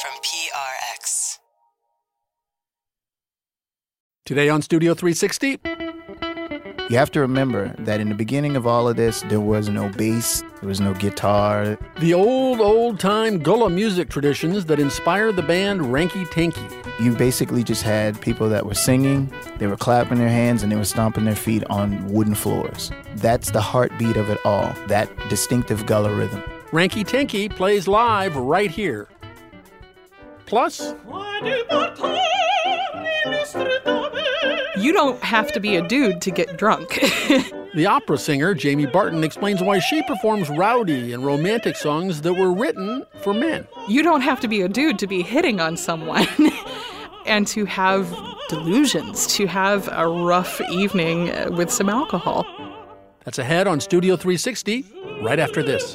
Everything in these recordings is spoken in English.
from PRX. Today on Studio 360, You have to remember that in the beginning of all of this, there was no bass, there was no guitar. the old, old time Gullah music traditions that inspired the band Ranky Tanky. You basically just had people that were singing, they were clapping their hands, and they were stomping their feet on wooden floors. That's the heartbeat of it all, that distinctive Gullah rhythm. Ranky Tanky plays live right here. Plus, You don't have to be a dude to get drunk. the opera singer Jamie Barton explains why she performs rowdy and romantic songs that were written for men. you don't have to be a dude to be hitting on someone and to have delusions, to have a rough evening with some alcohol. That's ahead on Studio 360 right after this.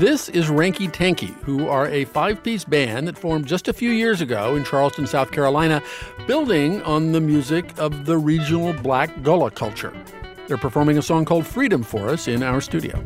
This is Ranky Tanky, who are a five piece band that formed just a few years ago in Charleston, South Carolina, building on the music of the regional black Gullah culture. They're performing a song called Freedom for us in our studio.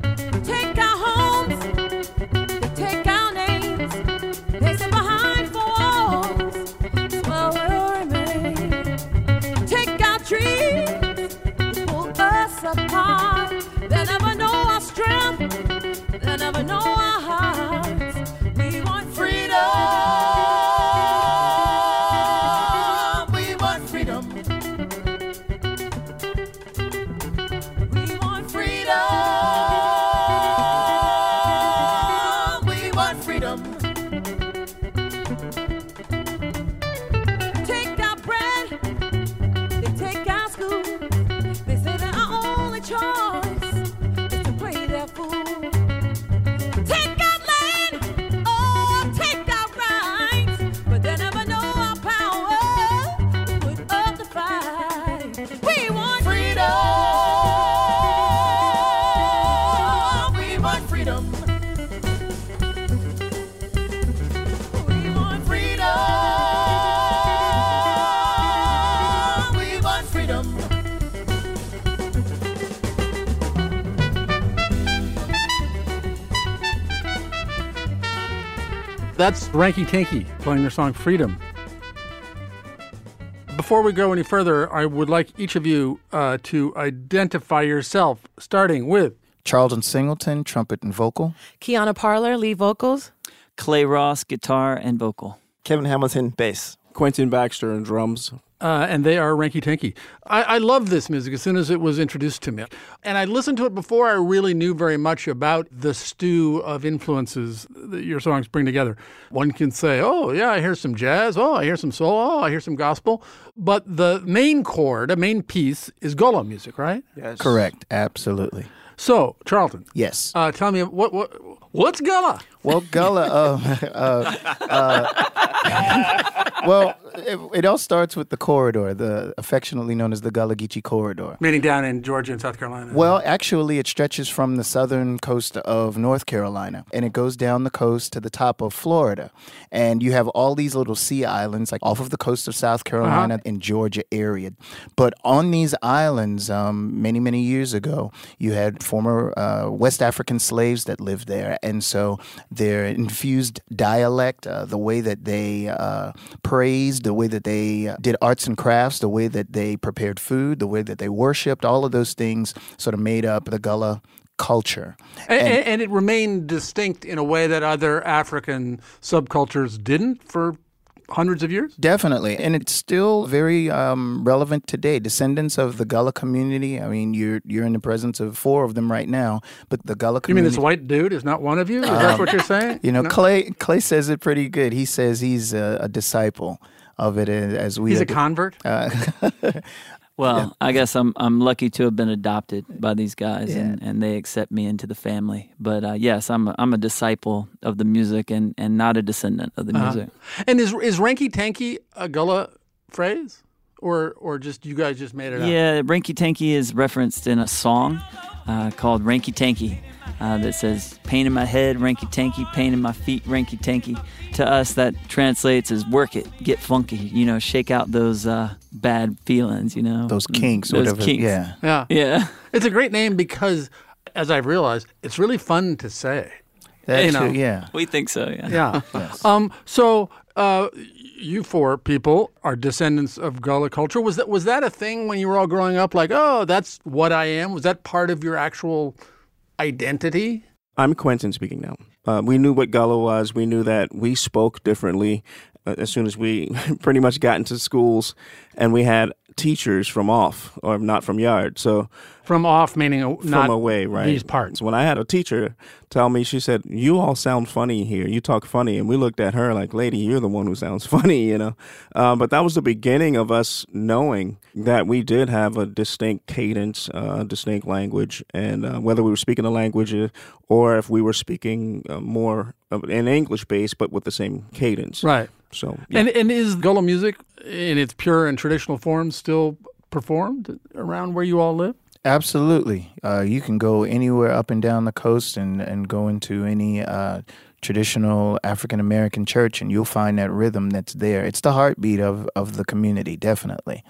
Ranky Tanky playing their song Freedom. Before we go any further, I would like each of you uh, to identify yourself, starting with Charlton Singleton, trumpet and vocal. Quiana Parler, lead vocals. Clay Ross, guitar and vocal. Kevin Hamilton, bass. Quentin Baxter and drums. Uh, and they are Ranky Tanky. I, I love this music as soon as it was introduced to me. And I listened to it before I really knew very much about the stew of influences that your songs bring together. One can say, oh, yeah, I hear some jazz. Oh, I hear some soul. Oh, I hear some gospel. But the main chord, a main piece, is Gullah music, right? Yes. Correct, absolutely. So, Charlton, Yes. uh, tell me, what, what what's Gullah? Well, Gullah, uh, uh, uh, well, it, it all starts with the corridor, the affectionately known as the Gullah Geechee Corridor. Meaning down in Georgia and South Carolina. Well, actually, it stretches from the southern coast of North Carolina and it goes down the coast to the top of Florida. And you have all these little sea islands, like off of the coast of South Carolina and Georgia area. But on these islands, um, many, many years ago, you had former uh, West African slaves that lived there. And so their infused dialect, uh, the way that they uh, praised, the way that they uh, did arts and crafts, the way that they prepared food, the way that they worshipped, all of those things sort of made up the Gullah culture. And, and, and it remained distinct in a way that other African subcultures didn't for hundreds of years? Definitely. And it's still very um, relevant today. Descendants of the Gullah community, I mean, you're you're in the presence of four of them right now, but the Gullah community. You mean this white dude is not one of you? Is that Um, what you're saying? You know, No? Clay Clay says it pretty good. He says he's a, a disciple of it as we He's a convert? Uh, Well, I guess I'm I'm lucky to have been adopted by these guys, and, and they accept me into the family. But uh, yes, I'm a, I'm a disciple of the music, and, and not a descendant of the Uh-huh. music. And is is Ranky Tanky a Gullah phrase, or or just you guys just made it up? Yeah, Ranky Tanky is referenced in a song uh, called Ranky Tanky uh, that says, Pain in my head, Ranky Tanky, pain in my feet, Ranky Tanky. To us, that translates as work it, get funky, you know, shake out those uh, bad feelings, you know. Those kinks, Those whatever. kinks. Yeah. Yeah. Yeah. It's a great name because, as I've realized, it's really fun to say. That You too, know. yeah. We think so, yeah. Yeah. Yes. Um. So, uh, you four people are descendants of Gullah culture. Was that was that a thing when you were all growing up? Like, oh, that's what I am. Was that part of your actual identity? I'm Quentin speaking now. Uh, we knew what Gullah was. We knew that we spoke differently uh, as soon as we pretty much got into schools, and we had teachers from off or not from yard. So From off meaning a- not from away, right? these parts. When I had a teacher tell me, she said, "You all sound funny here. You talk funny," and we looked at her like, "Lady, you're the one who sounds funny," you know. Uh, but that was the beginning of us knowing that we did have a distinct cadence, uh, distinct language, and uh, whether we were speaking a language uh, or if we were speaking uh, more an English base, but with the same cadence, Right. So yeah. And and is Gullah music in its pure and traditional form still performed around where you all live? Absolutely. Uh, you can go anywhere up and down the coast and, and go into any uh, traditional African American church, and you'll find that rhythm that's there. It's the heartbeat of, of the community, definitely.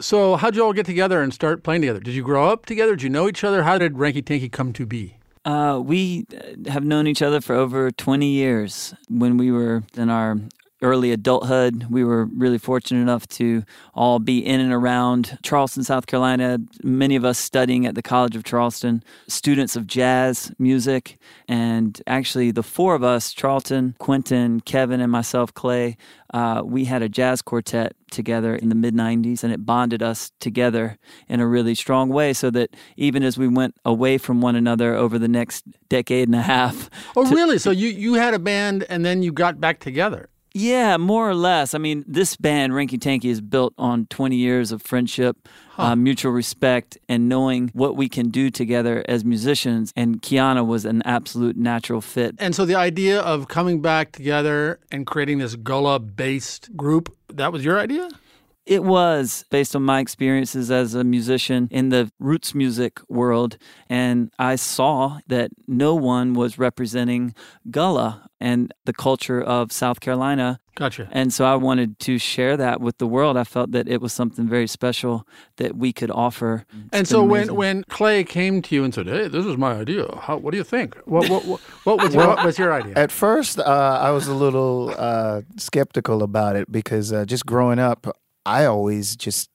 So how'd you all get together and start playing together? Did you grow up together? Did you know each other? How did Ranky Tanky come to be? Uh, we uh, have known each other for over 20 years. When we were in our early adulthood, we were really fortunate enough to all be in and around Charleston, South Carolina. Many of us studying at the College of Charleston, students of jazz music. And actually, the four of us Charlton, Quentin, Kevin, and myself, Clay uh, we had a jazz quartet together in the mid 90s, and it bonded us together in a really strong way so that even as we went away from one another over the next decade and a half. Oh, to- really? So you, you had a band and then you got back together? Yeah, more or less. I mean, this band, Ranky Tanky, is built on 20 years of friendship, uh, mutual respect, and knowing what we can do together as musicians. And Quiana was an absolute natural fit. And so the idea of coming back together and creating this Gullah based group, that was your idea? It was based on my experiences as a musician in the roots music world. And I saw that no one was representing Gullah and the culture of South Carolina. Gotcha. And so I wanted to share that with the world. I felt that it was something very special that we could offer. And so been when, when Clay came to you and said, "Hey, this is my idea. How, what do you think? What what what, what was your, what was your idea?" At first, uh, I was a little uh, skeptical about it because uh, just growing up, I always just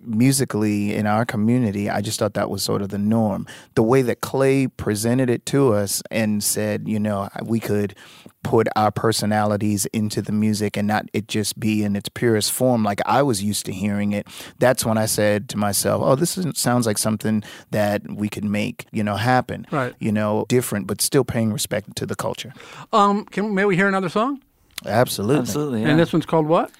musically in our community, I just thought that was sort of the norm. The way that Clay presented it to us and said, you know, we could put our personalities into the music and not it just be in its purest form like I was used to hearing it. That's when I said to myself, "Oh, this is, sounds like something that we could make, you know, happen." Right. You know, different but still paying respect to the culture. Um, can may we hear another song? Absolutely. Absolutely. Yeah. And this one's called what?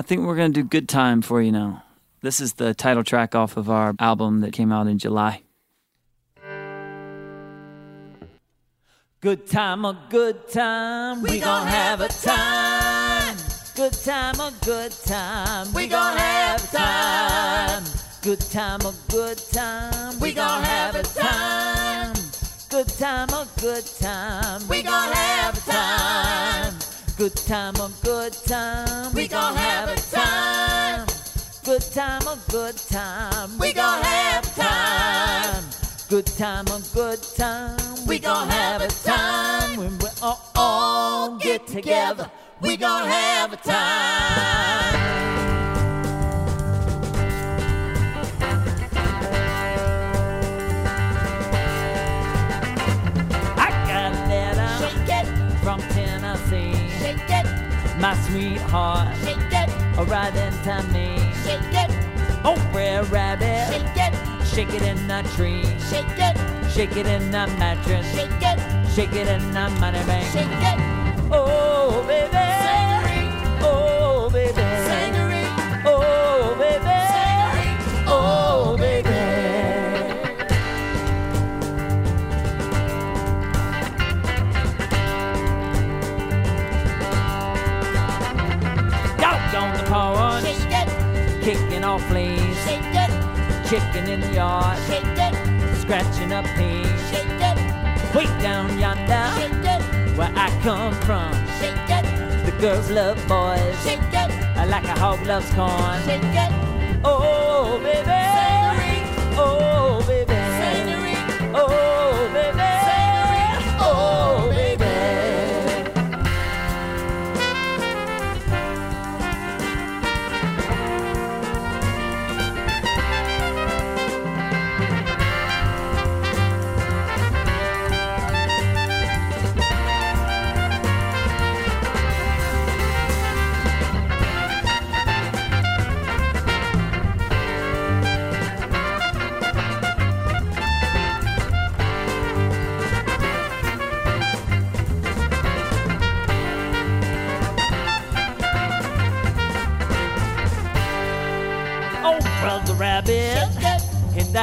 I think we're going to do Good Time for you now. This is the title track off of our album that came out in July. Good time, a good time. We gon' have a time. Good time, a good time. We gon' have a time. Good time, a good time. We gon' have a time. Good time, a good time. We gon' have a time. Good time, a good time. We gon' have a time. Good time, a good time. We gon' have a time. Good time, a good time. We gon' have a time when we all, all get together. We gon' have a time. Sweetheart, a riding to me. Shake it. Oh, rare rabbit, shake it Shake it in the tree. Shake it Shake it in the mattress. Shake it Shake it in the money bank. Oh, fleas. Shake it. Chicken in the yard. Shake it. Scratching up peas. Shake it. Way down yonder, Shake it. where I come from. Shake it. The girls love boys. Shake it. Like a hog loves corn.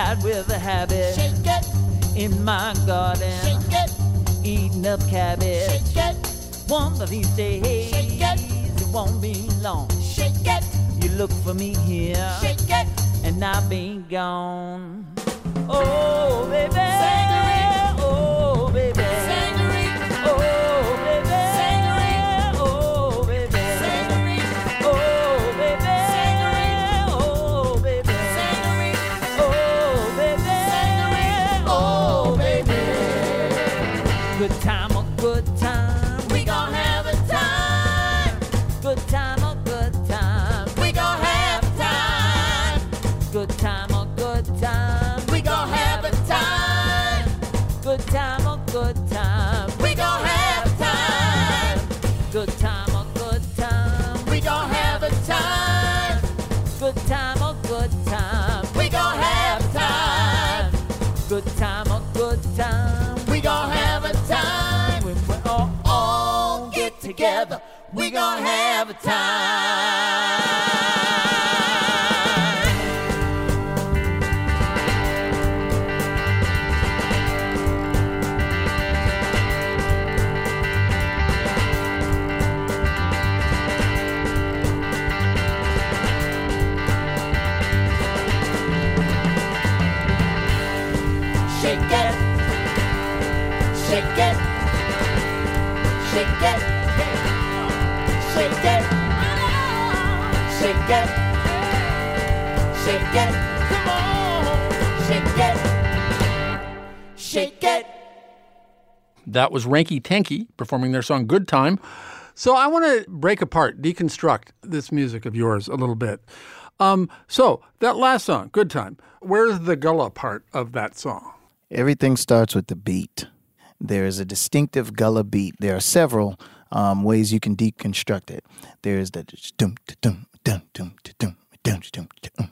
He died with a habit Shake it. in my garden, Shake it. eating up cabbage. Shake it. One of these days, Shake it. it won't be long. Shake it. You look for me here, Shake it. and I'll be gone. Time. That was Ranky Tanky performing their song Good Time. So I want to break apart, deconstruct this music of yours a little bit. Um, so that last song, Good Time, where's the gullah part of that song? Everything starts with the beat. There is a distinctive gullah beat. There are several um, ways you can deconstruct it. There's the dum dum dum dum dum dum dum dum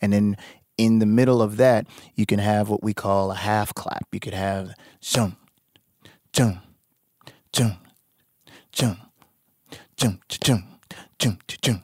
and then in the middle of that, you can have what we call a half clap. You could have jum jum jum jum jum jum jum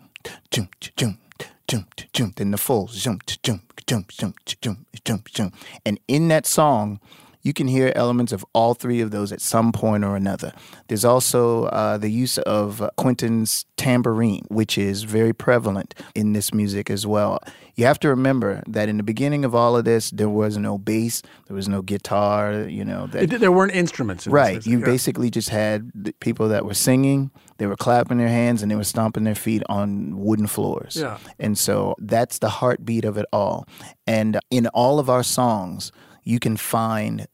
jum jum jump to jump then the full jump jump jump to jump jump jump and in that song you can hear elements of all three of those at some point or another. There's also uh, the use of Quentin's tambourine, which is very prevalent in this music as well. You have to remember that in the beginning of all of this, there was no bass, there was no guitar, you know. That, It- there weren't instruments. In Right. music, You yeah. basically just had the people that were singing, they were clapping their hands, and they were stomping their feet on wooden floors. Yeah. And so that's the heartbeat of it all. And in all of our songs, you can find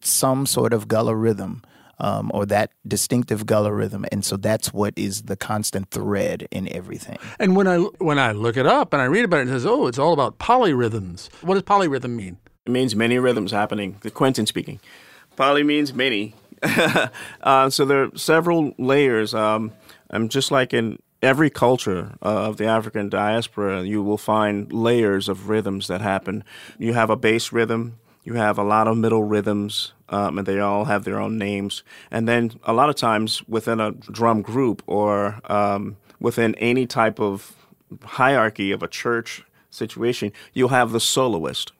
some sort of gullah rhythm. Um, or that distinctive gullah rhythm, and so that's what is the constant thread in everything. And when I when I look it up and I read about it, it says, "Oh, it's all about polyrhythms." What does polyrhythm mean? It means many rhythms happening. The Quentin speaking. Poly means many. uh, so there are several layers. Um, um, just like in every culture uh, of the African diaspora, you will find layers of rhythms that happen. You have a bass rhythm. You have a lot of middle rhythms, um, and they all have their own names. And then a lot of times within a drum group or um, within any type of hierarchy of a church situation, you'll have the soloist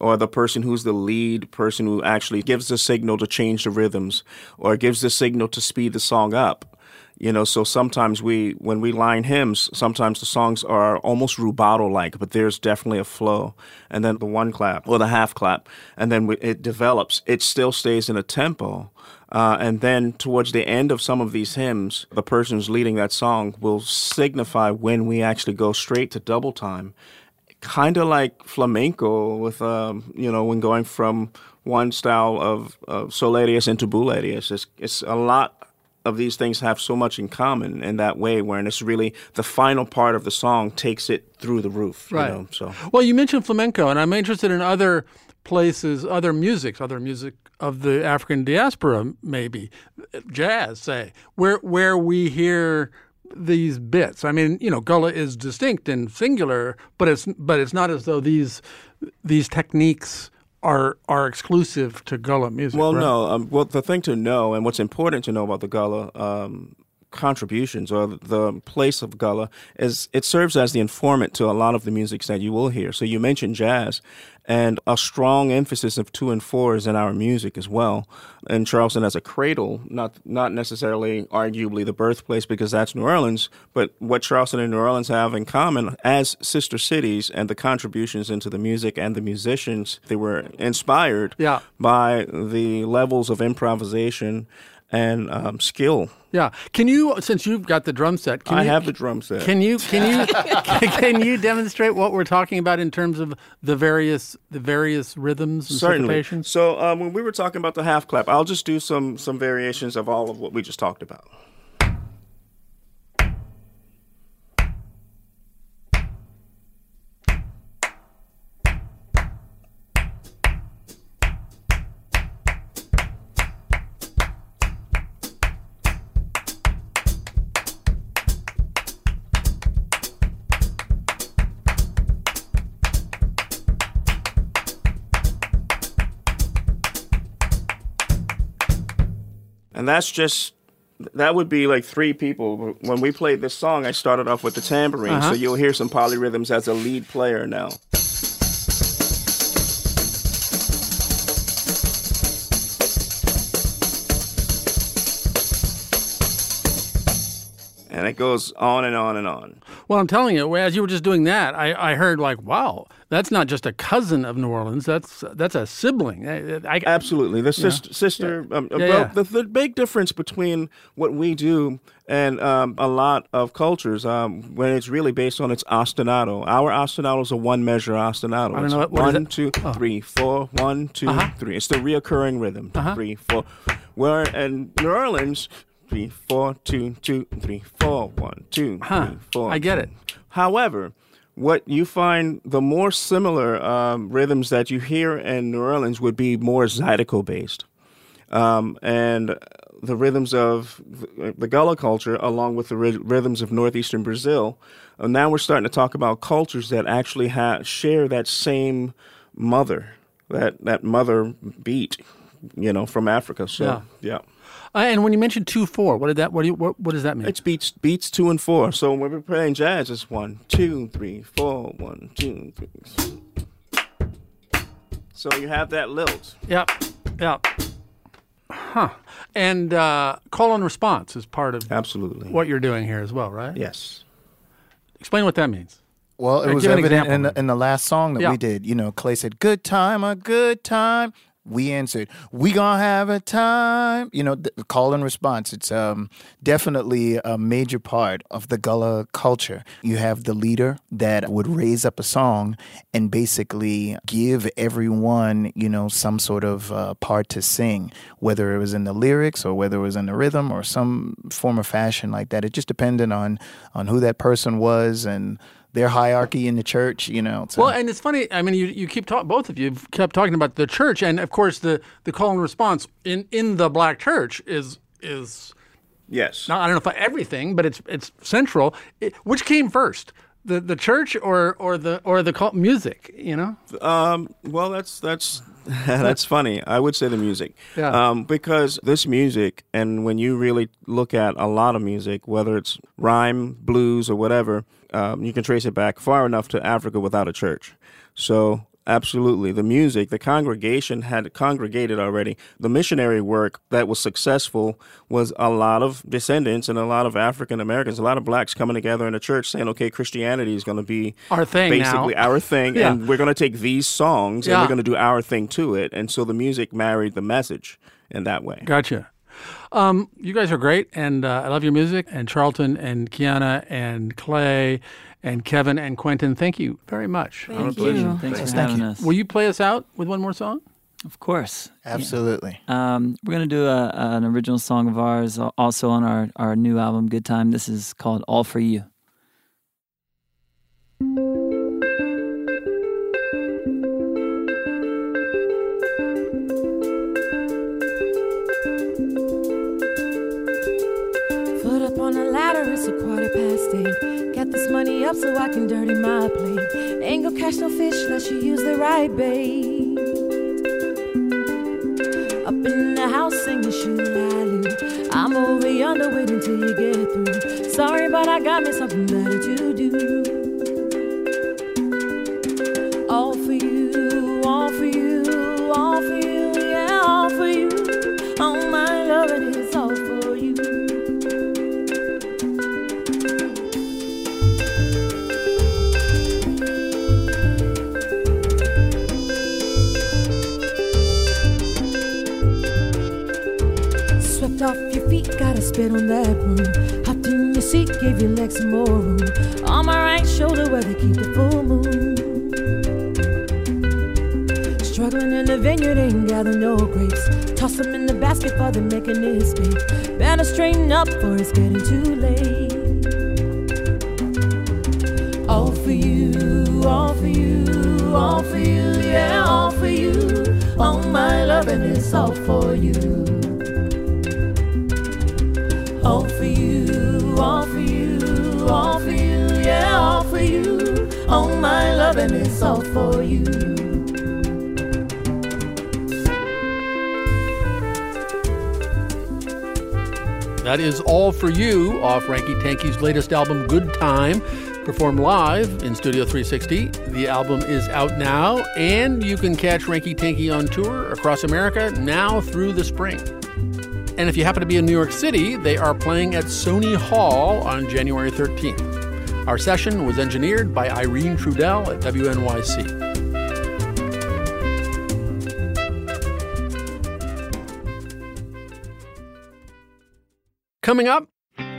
or the person who's the lead person who actually gives the signal to change the rhythms or gives the signal to speed the song up. You know, so sometimes we, when we line hymns, sometimes the songs are almost rubato like, but there's definitely a flow. And then the one clap or the half clap, and then we, it develops. It still stays in a tempo. Uh, and then towards the end of some of these hymns, the person's leading that song will signify when we actually go straight to double time. Kind of like flamenco with, um, you know, when going from one style of, of Soleares into Bulerías. It's, it's a lot of these things have so much in common in that way, where it's really the final part of the song takes it through the roof. Right. You know, so Well, you mentioned flamenco, and I'm interested in other places, other musics, other music of the African diaspora, maybe jazz, say, where where we hear these bits. I mean, you know, Gullah is distinct and singular, but it's but it's not as though these these techniques are are exclusive to Gullah music. Well, right? no. Um, well, the thing to know and what's important to know about the Gullah um, contributions or the place of Gullah is it serves as the informant to a lot of the musics that you will hear. So you mentioned jazz, and a strong emphasis of two and four is in our music as well. And Charleston as a cradle, not not necessarily arguably the birthplace because that's New Orleans, but what Charleston and New Orleans have in common as sister cities and the contributions into the music and the musicians, they were inspired Yeah. by the levels of improvisation and um, skill. Yeah. Can you, since you've got the drum set, can I you, have the drum set. Can you can you can you demonstrate what we're talking about in terms of the various the various rhythms and Certainly. syncopations? So um, when we were talking about the half clap, I'll just do some some variations of all of what we just talked about. And that's just that would be like three people. When we played this song, I started off with the tambourine, Uh-huh. so you'll hear some polyrhythms as a lead player now. It goes on and on and on. Well, I'm telling you, as you were just doing that, I, I heard like, wow, that's not just a cousin of New Orleans. That's that's a sibling. I, I, Absolutely, the sister. sister um, Yeah, well, yeah. The, the big difference between what we do and um, a lot of cultures, um, when it's really based on its ostinato. Our ostinato is a one measure ostinato. I don't know what- what is one, it? two, Oh. three, four, one, two, Uh-huh. three. It's the reoccurring rhythm. Uh-huh. Three, four. Where in New Orleans, three, four, two, two, three, four, one, two, Huh. three, four. I get it. However, what you find the more similar um, rhythms that you hear in New Orleans would be more zydeco based. Um, and the rhythms of the- the Gullah culture, along with the rhythms of northeastern Brazil, uh, now we're starting to talk about cultures that actually ha- share that same mother, that, that mother beat, you know, from Africa. So, Yeah. yeah. Uh, and when you mentioned two four, what did that? What do you? What, what does that mean? It's beats beats two and four. So when we're playing jazz, it's one, two, three, four, one, two, three. So you have that lilt. Yep. Yep. Huh. And uh, call and response is part of Absolutely. what you're doing here as well, right? Yes. Explain what that means. Well, it Or was evident in the, in the last song that Yeah. we did. You know, Clay said, "Good time, a good time." We answered, "We gonna have a time." You know, call and response. It's um, definitely a major part of the Gullah culture. You have the leader that would raise up a song and basically give everyone, you know, some sort of uh, part to sing, whether it was in the lyrics or whether it was in the rhythm or some form of fashion like that. It just depended on on who that person was and their hierarchy in the church, you know. So. Well, and it's funny. I mean, you you keep talking. Both of you kept talking about the church, and of course, the the call and response in in the black church is is Yes. not, I don't know if everything, but it's it's central. It, which came first, the the church or or the or the call, music? You know. Um, well, that's that's that's funny. I would say the music, Yeah. um, because this music, and when you really look at a lot of music, whether it's rhyme, blues, or whatever, um, you can trace it back far enough to Africa without a church. So Absolutely. The music, the congregation had congregated already. The missionary work that was successful was a lot of descendants and a lot of African Americans, a lot of blacks coming together in a church saying, okay, Christianity is going to be Our thing basically now. our thing. Yeah. And we're going to take these songs and we're going to do our thing to it. And so the music married the message in that way. Gotcha. Um, you guys are great, and uh, I love your music. And Charlton and Quiana and Clay and Kevin and Quentin, thank you very much. Thank you. Thanks for having you. us. Will you play us out with one more song? Of course. Absolutely. Um, we're going to do a, an original song of ours also on our, our new album, Good Time. This is called All For You. Money up so I can dirty my plate. Ain't gonna catch no fish unless you use the right bait. Up in the house singing shoo I'm over yonder waiting till you get through. Sorry, but I got me something better to do. Spit on that broom. Hopped in your seat, gave your legs more room. On my right shoulder, where they keep the full moon. Struggling in the vineyard, ain't gather no grapes. Toss them in the basket for them making escape. Better straighten up, for it's getting too late. All for you, all for you, all for you, yeah, all for you. All my loving is all for you. All for you, all for you, all for you, yeah, all for you. All my loving is all for you. That is all for you off Ranky Tanky's latest album, Good Time, performed live in Studio 360. The album is out now, and you can catch Ranky Tanky on tour across America now through the spring. And if you happen to be in New York City, they are playing at Sony Hall on January 13th. Our session was engineered by Irene Trudel at WNYC. Coming up,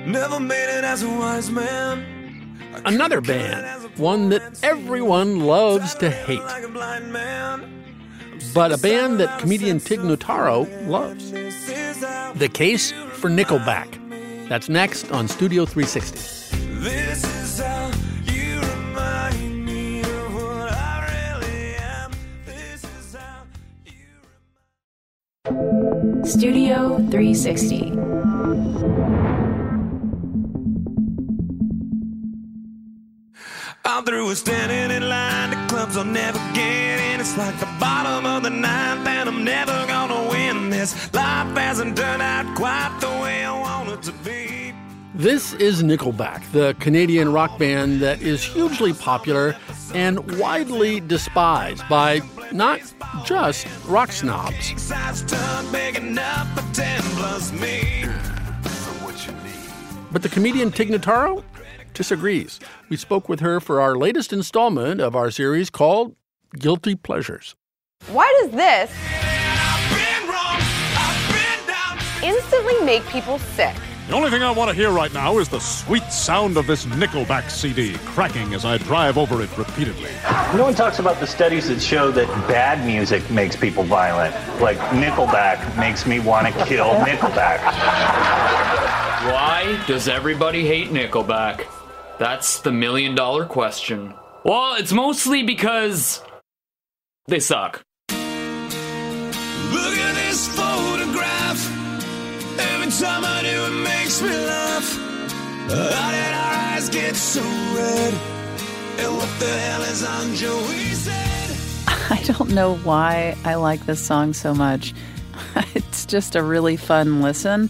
Never made it as a wise man. another band, one that everyone loves to hate, but a band that comedian Tig Notaro loves. The Case for Nickelback. That's next on Studio 360. Really Studio 360. I'm through with standing in line to clubs I'll never get in. It's like the bottom of the ninth, and I'm never gonna win this. Life hasn't turned out quite the way I want it to be. This is Nickelback, the Canadian rock band that is hugely popular and widely despised by not just rock snobs. Size turned big enough for 10 plus me. For what you need. But the comedian Tig Notaro disagrees. We spoke with her for our latest installment of our series called Guilty Pleasures. Why does this instantly make people sick? The only thing I want to hear right now is the sweet sound of this Nickelback CD cracking as I drive over it repeatedly. No one talks about the studies that show that bad music makes people violent. Like Nickelback makes me want to kill Nickelback. Why does everybody hate Nickelback? That's the million dollar question. Well, it's mostly because they suck. Look at this photograph. Every time I do, it makes me laugh. How did our eyes get so red? And what the hell is on Joey's head? I don't know why I like this song so much. it's just a really fun listen.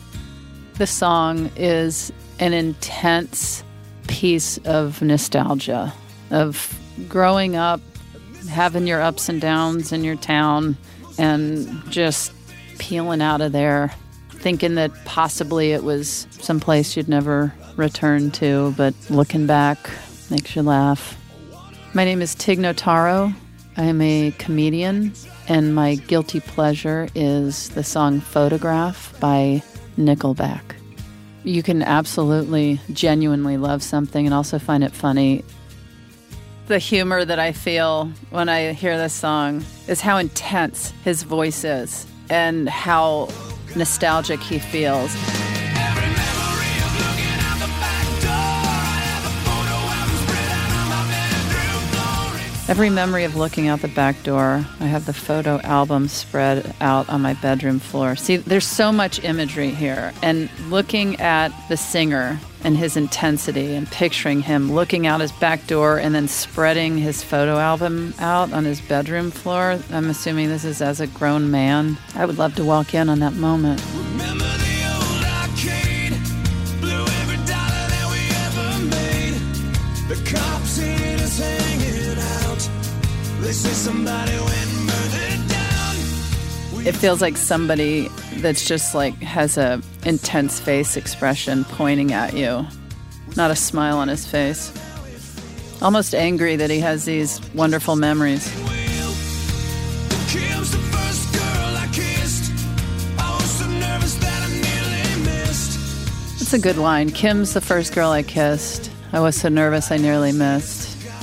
The song is an intense piece of nostalgia, of growing up having your ups and downs in your town and just peeling out of there, thinking that possibly it was someplace you'd never return to, but looking back makes you laugh. My name is Tig Notaro. I am a comedian, and my guilty pleasure is the song Photograph by Nickelback. You can absolutely, genuinely love something and also find it funny. The humor that I feel when I hear this song is how intense his voice is and how nostalgic he feels. Every memory of looking out the back door, I have the photo album spread out on my bedroom floor. See, there's so much imagery here. And looking at the singer and his intensity and picturing him looking out his back door and then spreading his photo album out on his bedroom floor, I'm assuming this is as a grown man. I would love to walk in on that moment. It feels like somebody that's just like has a intense face expression pointing at you, not a smile on his face. Almost angry that he has these wonderful memories. Kim's the first girl I kissed. I was so nervous that I nearly missed. It's a good line. Kim's the first girl I kissed. I was so nervous I nearly missed.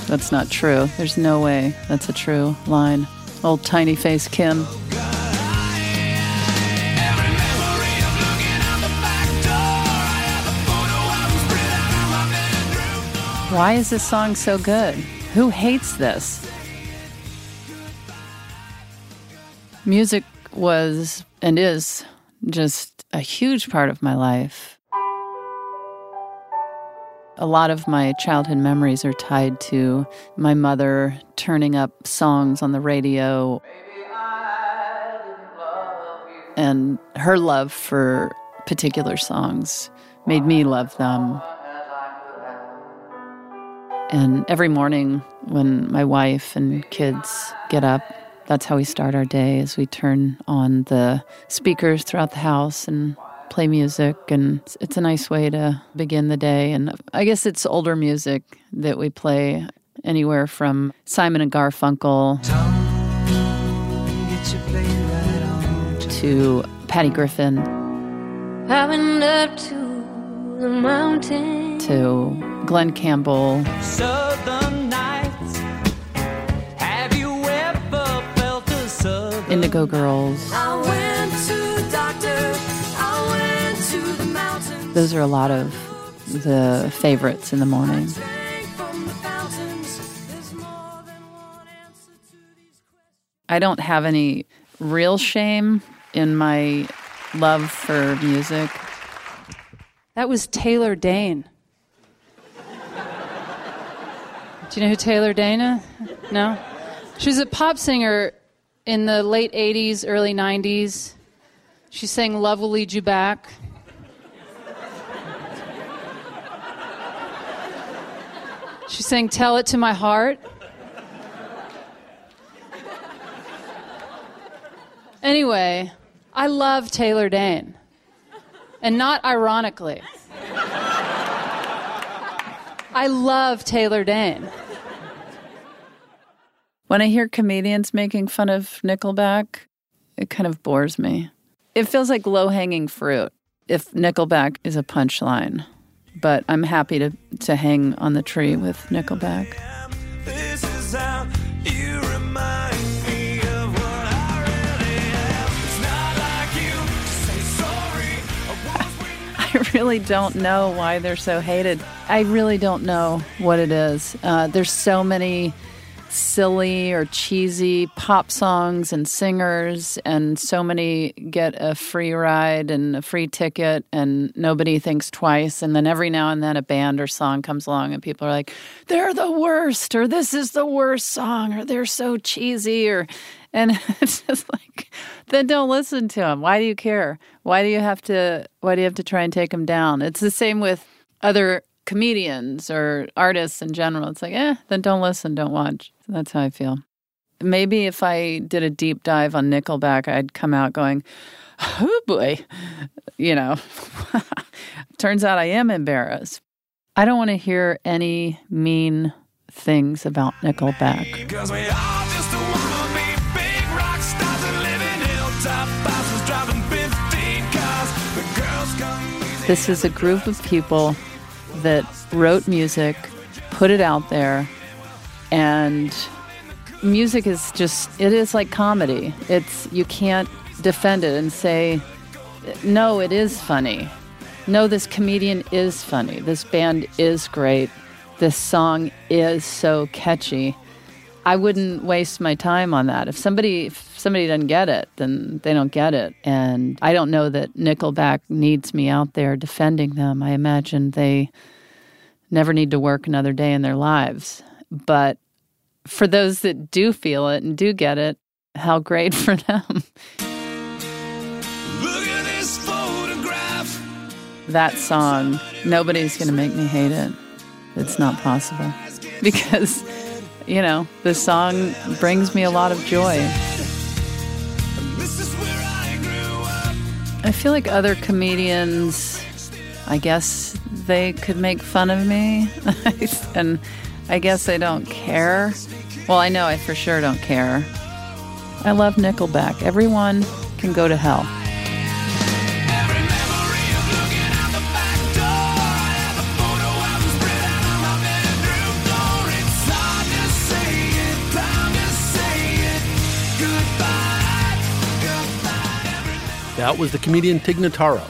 That's not true. There's no way that's a true line. Old tiny face Kim. Why is this song so good? Who hates this? Music was and is just a huge part of my life. A lot of my childhood memories are tied to my mother turning up songs on the radio and her love for particular songs made me love them. And every morning when my wife and kids get up, that's how we start our day as we turn on the speakers throughout the house and play music and it's a nice way to begin the day and I guess it's older music that we play anywhere from Simon and Garfunkel to Patty Griffin to the mountain. to Glen Campbell Southern nights. Those are a lot of the favorites in the morning. I don't have any real shame in my love for music. That was Taylor Dayne. Do you know who Taylor Dayne is? No? She was a pop singer in the late 80s, early 90s. She sang Love Will Lead You Back. She saying, Tell It to My Heart. Anyway, I love Taylor Dayne. And not ironically. I love Taylor Dayne. When I hear comedians making fun of Nickelback, it kind of bores me. It feels like low hanging fruit if Nickelback is a punchline. But I'm happy to, to hang on the tree with Nickelback. This is how you remind me of what I really am. It's not like you to say sorry. I really don't know why they're so hated. I really don't know what it is. Uh, there's so many silly or cheesy pop songs and singers, and so many get a free ride and a free ticket, and nobody thinks twice. And then every now and then a band or song comes along, and people are like, they're the worst, or this is the worst song, or they're so cheesy, or. And it's just like, then don't listen to them. Why do you care? Why do you have to? Why do you have to try and take them down? It's the same with other comedians or artists in general. It's like, eh, then don't listen, don't watch. So that's how I feel. Maybe if I did a deep dive on Nickelback, I'd come out going, oh boy, you know, turns out I am embarrassed. I don't want to hear any mean things about Nickelback. Cause we all just wanna be big rock stars and live in hilltop houses driving 15 cars. The girls come easy. This is a group of people that wrote music, put it out there, and music is just, it is like comedy. It's, you can't defend it and say, no, it is funny. No, this comedian is funny. This band is great. This song is so catchy. I wouldn't waste my time on that. If somebody if somebody doesn't get it, then they don't get it. And I don't know that Nickelback needs me out there defending them. I imagine they never need to work another day in their lives. But for those that do feel it and do get it, how great for them. Look at this photograph. that song, nobody's going to make me hate it. It's not possible. Because, you know, the song brings me a lot of joy. I feel like other comedians, I guess they could make fun of me. and I guess I don't care. Well, I know I for sure don't care. I love Nickelback. Everyone can go to hell. That was the comedian Tig Notaro.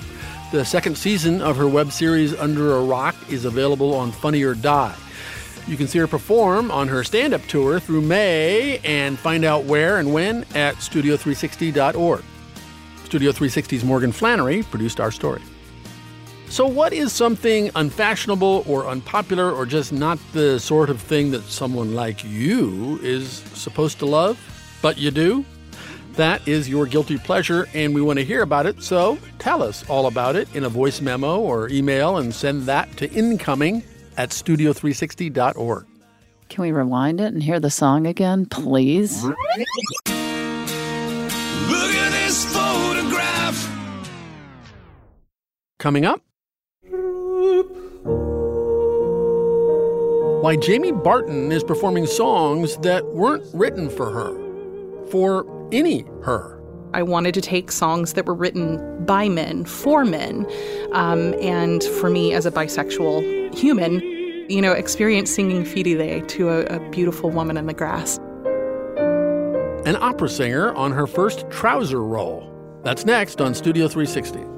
The second season of her web series Under a Rock is available on Funny or Die. You can see her perform on her stand up tour through May and find out where and when at studio360.org. Studio 360's Morgan Flannery produced our story. So, what is something unfashionable or unpopular or just not the sort of thing that someone like you is supposed to love, but you do? That is your guilty pleasure, and we want to hear about it, so tell us all about it in a voice memo or email and send that to incoming at studio360.org. Can we rewind it and hear the song again, please? Look at this photograph. Coming up, why Jamie Barton is performing songs that weren't written for her, for any her. I wanted to take songs that were written by men, for men. Um, and for me, as a bisexual human, you know, experience singing Phidylé to a, a beautiful woman in the grass. An opera singer on her first trouser roll. That's next on Studio 360.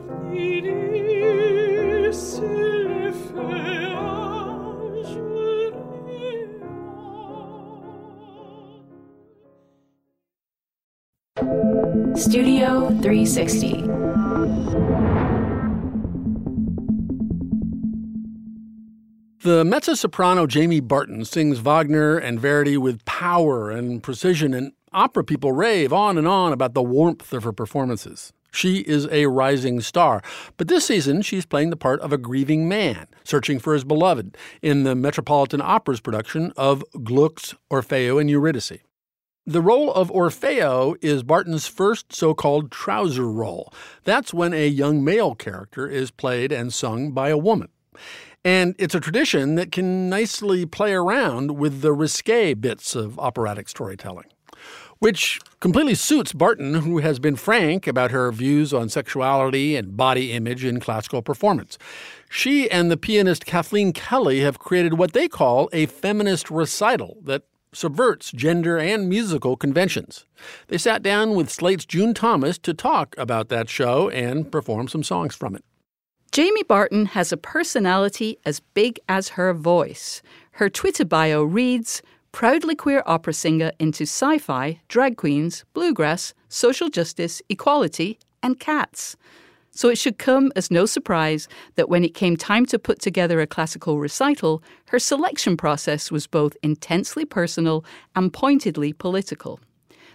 Studio 360. The mezzo soprano Jamie Barton sings Wagner and Verdi with power and precision, and opera people rave on and on about the warmth of her performances. She is a rising star, but this season she's playing the part of a grieving man searching for his beloved in the Metropolitan Opera's production of Gluck's Orfeo and Eurydice. The role of Orfeo is Barton's first so called trouser role. That's when a young male character is played and sung by a woman. And it's a tradition that can nicely play around with the risque bits of operatic storytelling, which completely suits Barton, who has been frank about her views on sexuality and body image in classical performance. She and the pianist Kathleen Kelly have created what they call a feminist recital that subverts gender and musical conventions. They sat down with Slate's June Thomas to talk about that show and perform some songs from it. Jamie Barton has a personality as big as her voice. Her Twitter bio reads Proudly queer opera singer into sci fi, drag queens, bluegrass, social justice, equality, and cats. So it should come as no surprise that when it came time to put together a classical recital, her selection process was both intensely personal and pointedly political.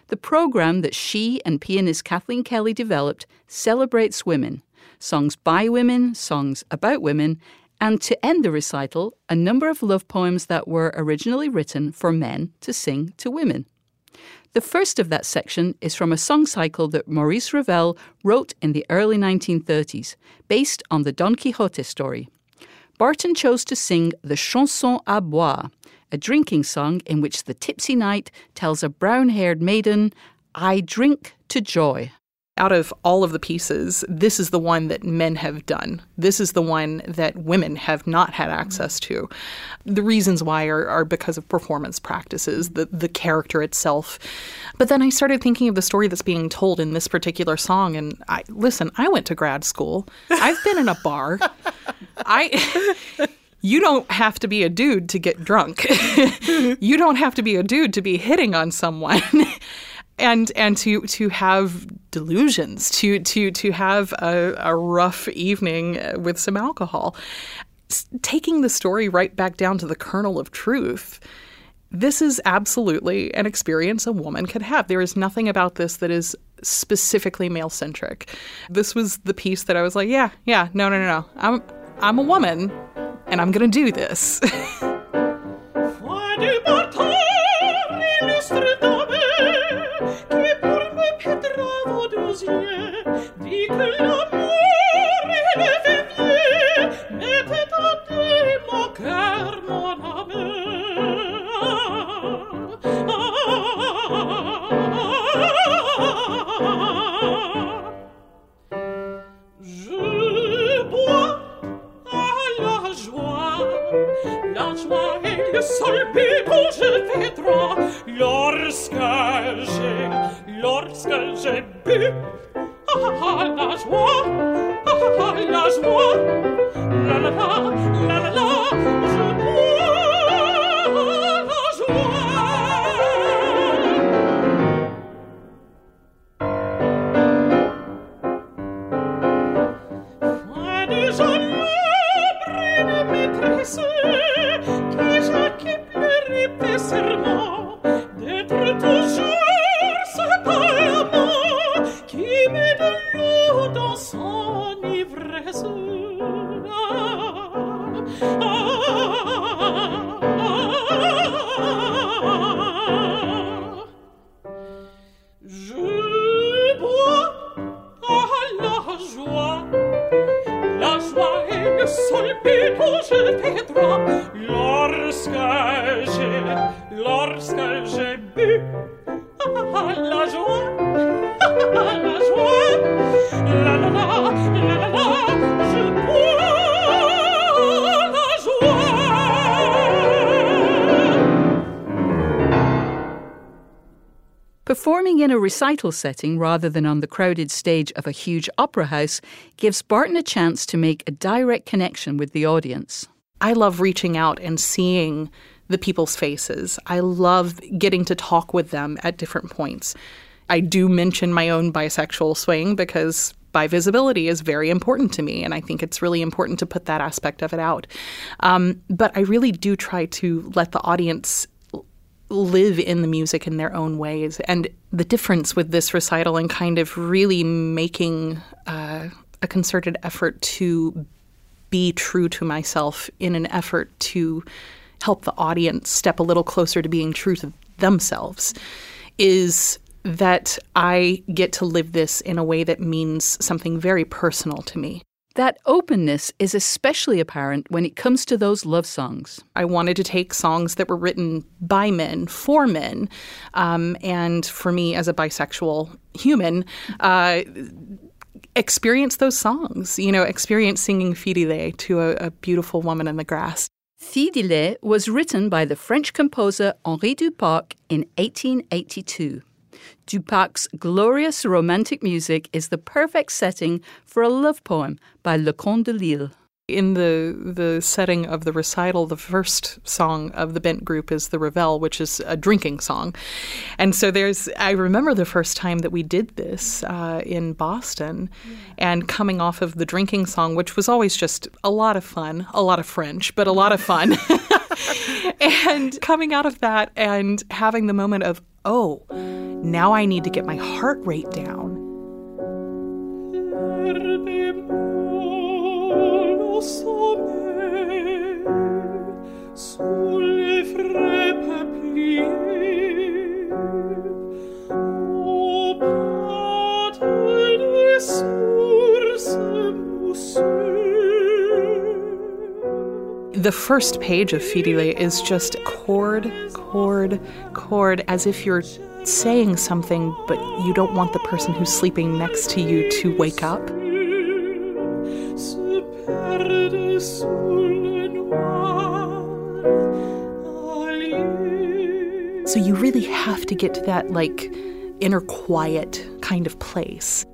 The program that she and pianist Kathleen Kelly developed celebrates women songs by women, songs about women, and to end the recital, a number of love poems that were originally written for men to sing to women. The first of that section is from a song cycle that Maurice Ravel wrote in the early 1930s, based on the Don Quixote story. Barton chose to sing the Chanson à boire, a drinking song in which the tipsy knight tells a brown haired maiden, I drink to joy. Out of all of the pieces, this is the one that men have done. This is the one that women have not had access to. The reasons why are, are because of performance practices, the, the character itself. But then I started thinking of the story that's being told in this particular song. And I listen, I went to grad school, I've been in a bar. I. You don't have to be a dude to get drunk. you don't have to be a dude to be hitting on someone. and and to to have delusions, to to to have a, a rough evening with some alcohol, S- taking the story right back down to the kernel of truth. This is absolutely an experience a woman could have. There is nothing about this that is specifically male centric. This was the piece that I was like, yeah, yeah, no, no, no, no. I'm I'm a woman, and I'm gonna do this. j'ai, lorsque j'ai bu. Ah, la joie, ah, la joie, la la la, la la la, je bois la joie. Performing in a recital setting rather than on the crowded stage of a huge opera house gives Barton a chance to make a direct connection with the audience. I love reaching out and seeing the people's faces. I love getting to talk with them at different points. I do mention my own bisexual swing because bivisibility is very important to me, and I think it's really important to put that aspect of it out. Um, but I really do try to let the audience live in the music in their own ways. And the difference with this recital and kind of really making uh, a concerted effort to be true to myself in an effort to help the audience step a little closer to being true to themselves is that I get to live this in a way that means something very personal to me. That openness is especially apparent when it comes to those love songs. I wanted to take songs that were written by men for men, um, and for me as a bisexual human, uh, experience those songs. You know, experience singing Phidylé to a, a beautiful woman in the grass. Phidylé was written by the French composer Henri Duparc in 1882. Duparc's glorious romantic music is the perfect setting for a love poem by Leconte de Lisle. In the the setting of the recital, the first song of the Bent group is the Ravel, which is a drinking song, and so there's. I remember the first time that we did this uh, in Boston, and coming off of the drinking song, which was always just a lot of fun, a lot of French, but a lot of fun, and coming out of that and having the moment of oh, now I need to get my heart rate down the first page of Phidylé is just chord, chord, chord, as if you're saying something, but you don't want the person who's sleeping next to you to wake up. So you really have to get to that like inner quiet kind of place.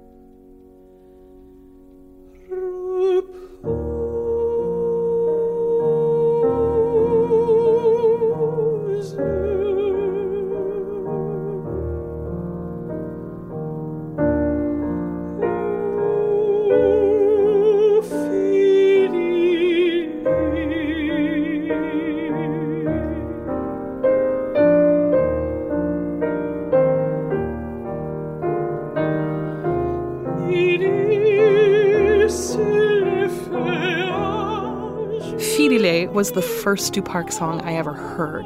Was the first Duparc song I ever heard.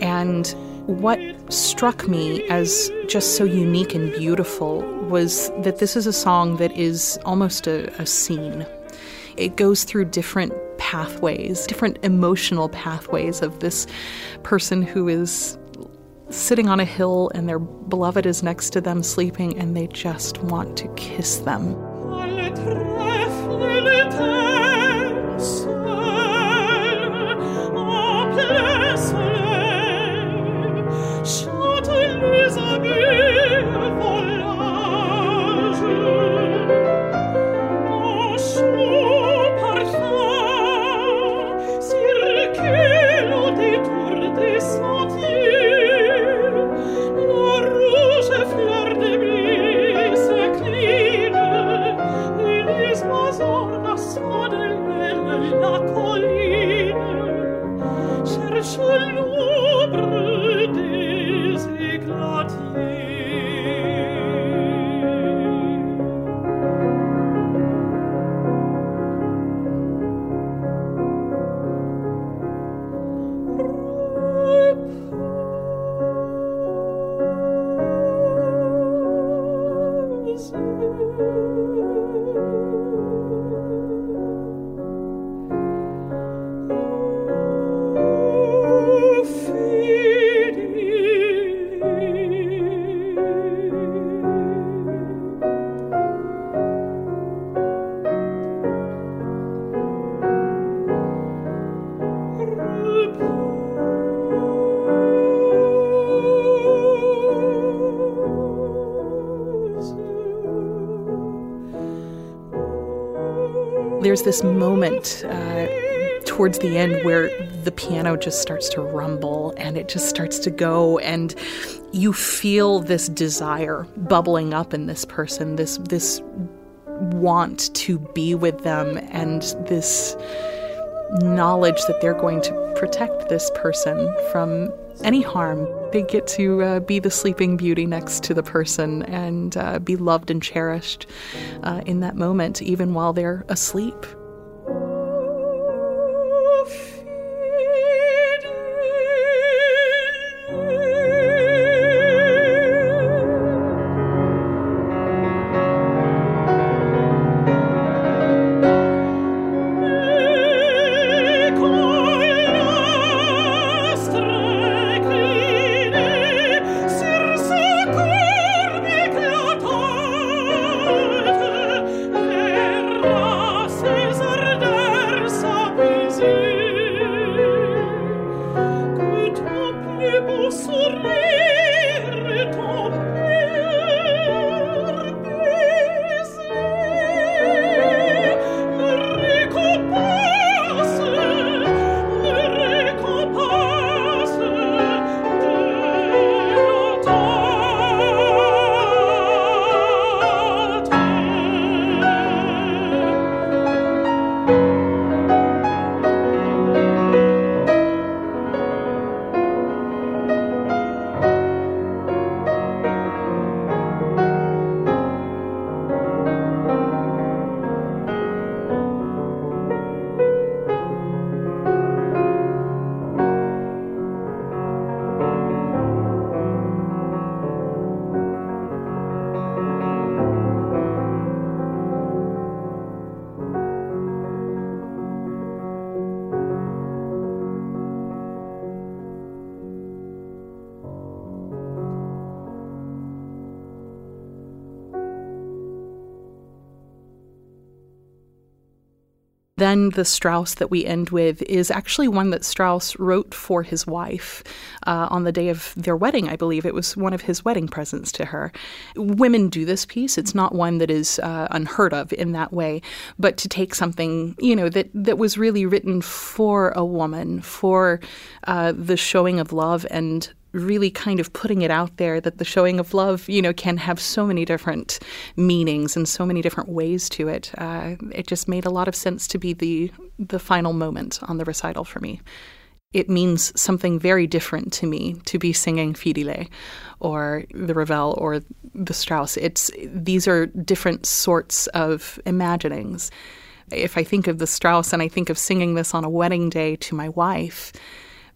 And what struck me as just so unique and beautiful was that this is a song that is almost a, a scene. It goes through different pathways, different emotional pathways of this person who is sitting on a hill and their beloved is next to them sleeping and they just want to kiss them. There's this moment uh, towards the end where the piano just starts to rumble and it just starts to go and you feel this desire bubbling up in this person this this want to be with them and this knowledge that they're going to protect this person from any harm. They get to uh, be the sleeping beauty next to the person and uh, be loved and cherished uh, in that moment, even while they're asleep. Then the Strauss that we end with is actually one that Strauss wrote for his wife uh, on the day of their wedding, I believe. It was one of his wedding presents to her. Women do this piece. It's not one that is uh, unheard of in that way, but to take something, you know, that, that was really written for a woman, for uh, the showing of love and really kind of putting it out there that the showing of love, you know, can have so many different meanings and so many different ways to it. Uh, it just made a lot of sense to be the the final moment on the recital for me. It means something very different to me to be singing Phidylé or the Ravel or the Strauss. It's these are different sorts of imaginings. If I think of the Strauss and I think of singing this on a wedding day to my wife,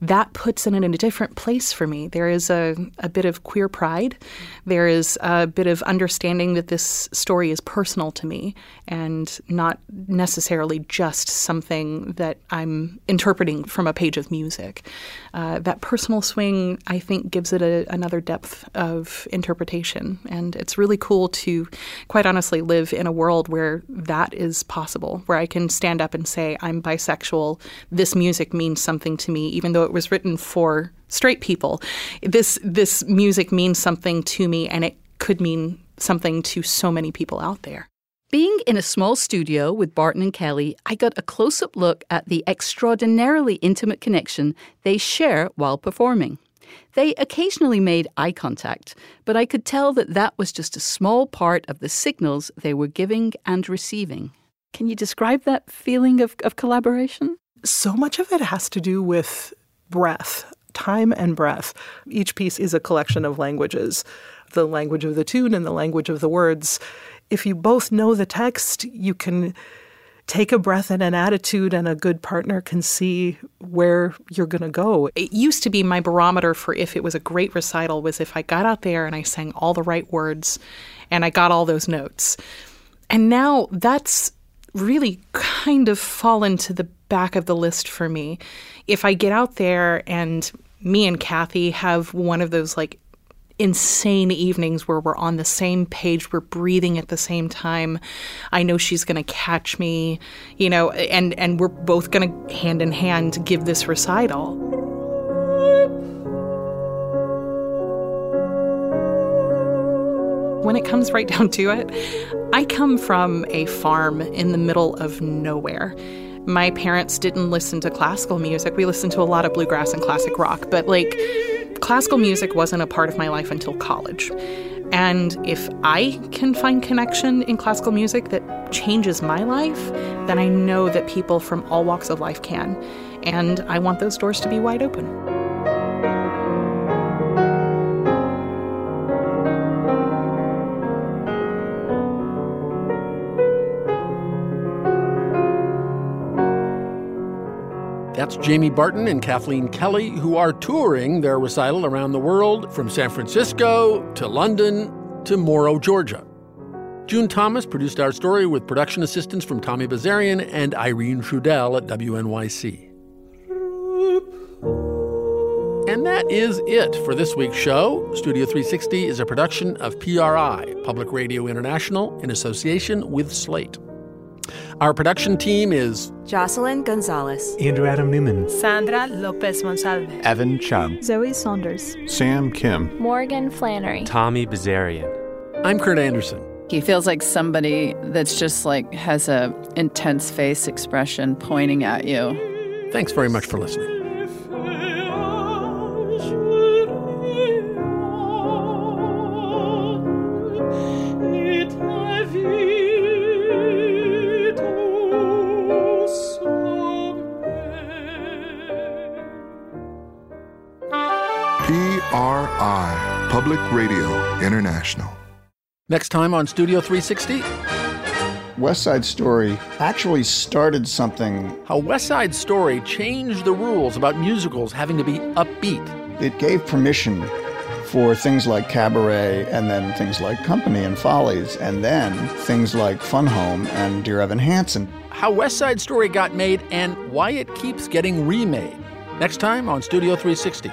that puts it in a different place for me. There is a, a bit of queer pride. There is a bit of understanding that this story is personal to me and not necessarily just something that I'm interpreting from a page of music. Uh, that personal swing, I think, gives it a, another depth of interpretation. And it's really cool to, quite honestly, live in a world where that is possible, where I can stand up and say, I'm bisexual. This music means something to me, even though it was written for straight people. This this music means something to me, and it could mean something to so many people out there. Being in a small studio with Barton and Kelly, I got a close up look at the extraordinarily intimate connection they share while performing. They occasionally made eye contact, but I could tell that that was just a small part of the signals they were giving and receiving. Can you describe that feeling of, of collaboration? So much of it has to do with breath, time and breath. Each piece is a collection of languages the language of the tune and the language of the words. If you both know the text, you can take a breath and an attitude, and a good partner can see where you're going to go. It used to be my barometer for if it was a great recital was if I got out there and I sang all the right words and I got all those notes. And now that's really kind of fallen to the back of the list for me. If I get out there and me and Kathy have one of those like insane evenings where we're on the same page, we're breathing at the same time. I know she's going to catch me, you know, and and we're both going to hand in hand give this recital. When it comes right down to it, I come from a farm in the middle of nowhere. My parents didn't listen to classical music. We listened to a lot of bluegrass and classic rock, but like classical music wasn't a part of my life until college. And if I can find connection in classical music that changes my life, then I know that people from all walks of life can. And I want those doors to be wide open. That's Jamie Barton and Kathleen Kelly, who are touring their recital around the world from San Francisco to London to Morrow, Georgia. June Thomas produced our story with production assistance from Tommy Bazarian and Irene Trudel at WNYC. And that is it for this week's show. Studio 360 is a production of PRI, Public Radio International, in association with Slate. Our production team is Jocelyn Gonzalez, Andrew Adam Newman, Sandra Lopez Monsalve, Evan Chung, Zoe Saunders, Sam Kim, Morgan Flannery, Tommy Bazarian. I'm Kurt Andersen. He feels like somebody that's just like has a intense face expression pointing at you. Thanks very much for listening. PRI, Public Radio International. Next time on Studio 360. West Side Story actually started something. How West Side Story changed the rules about musicals having to be upbeat. It gave permission for things like Cabaret and then things like Company and Follies and then things like Fun Home and Dear Evan Hansen. How West Side Story got made and why it keeps getting remade. Next time on Studio 360.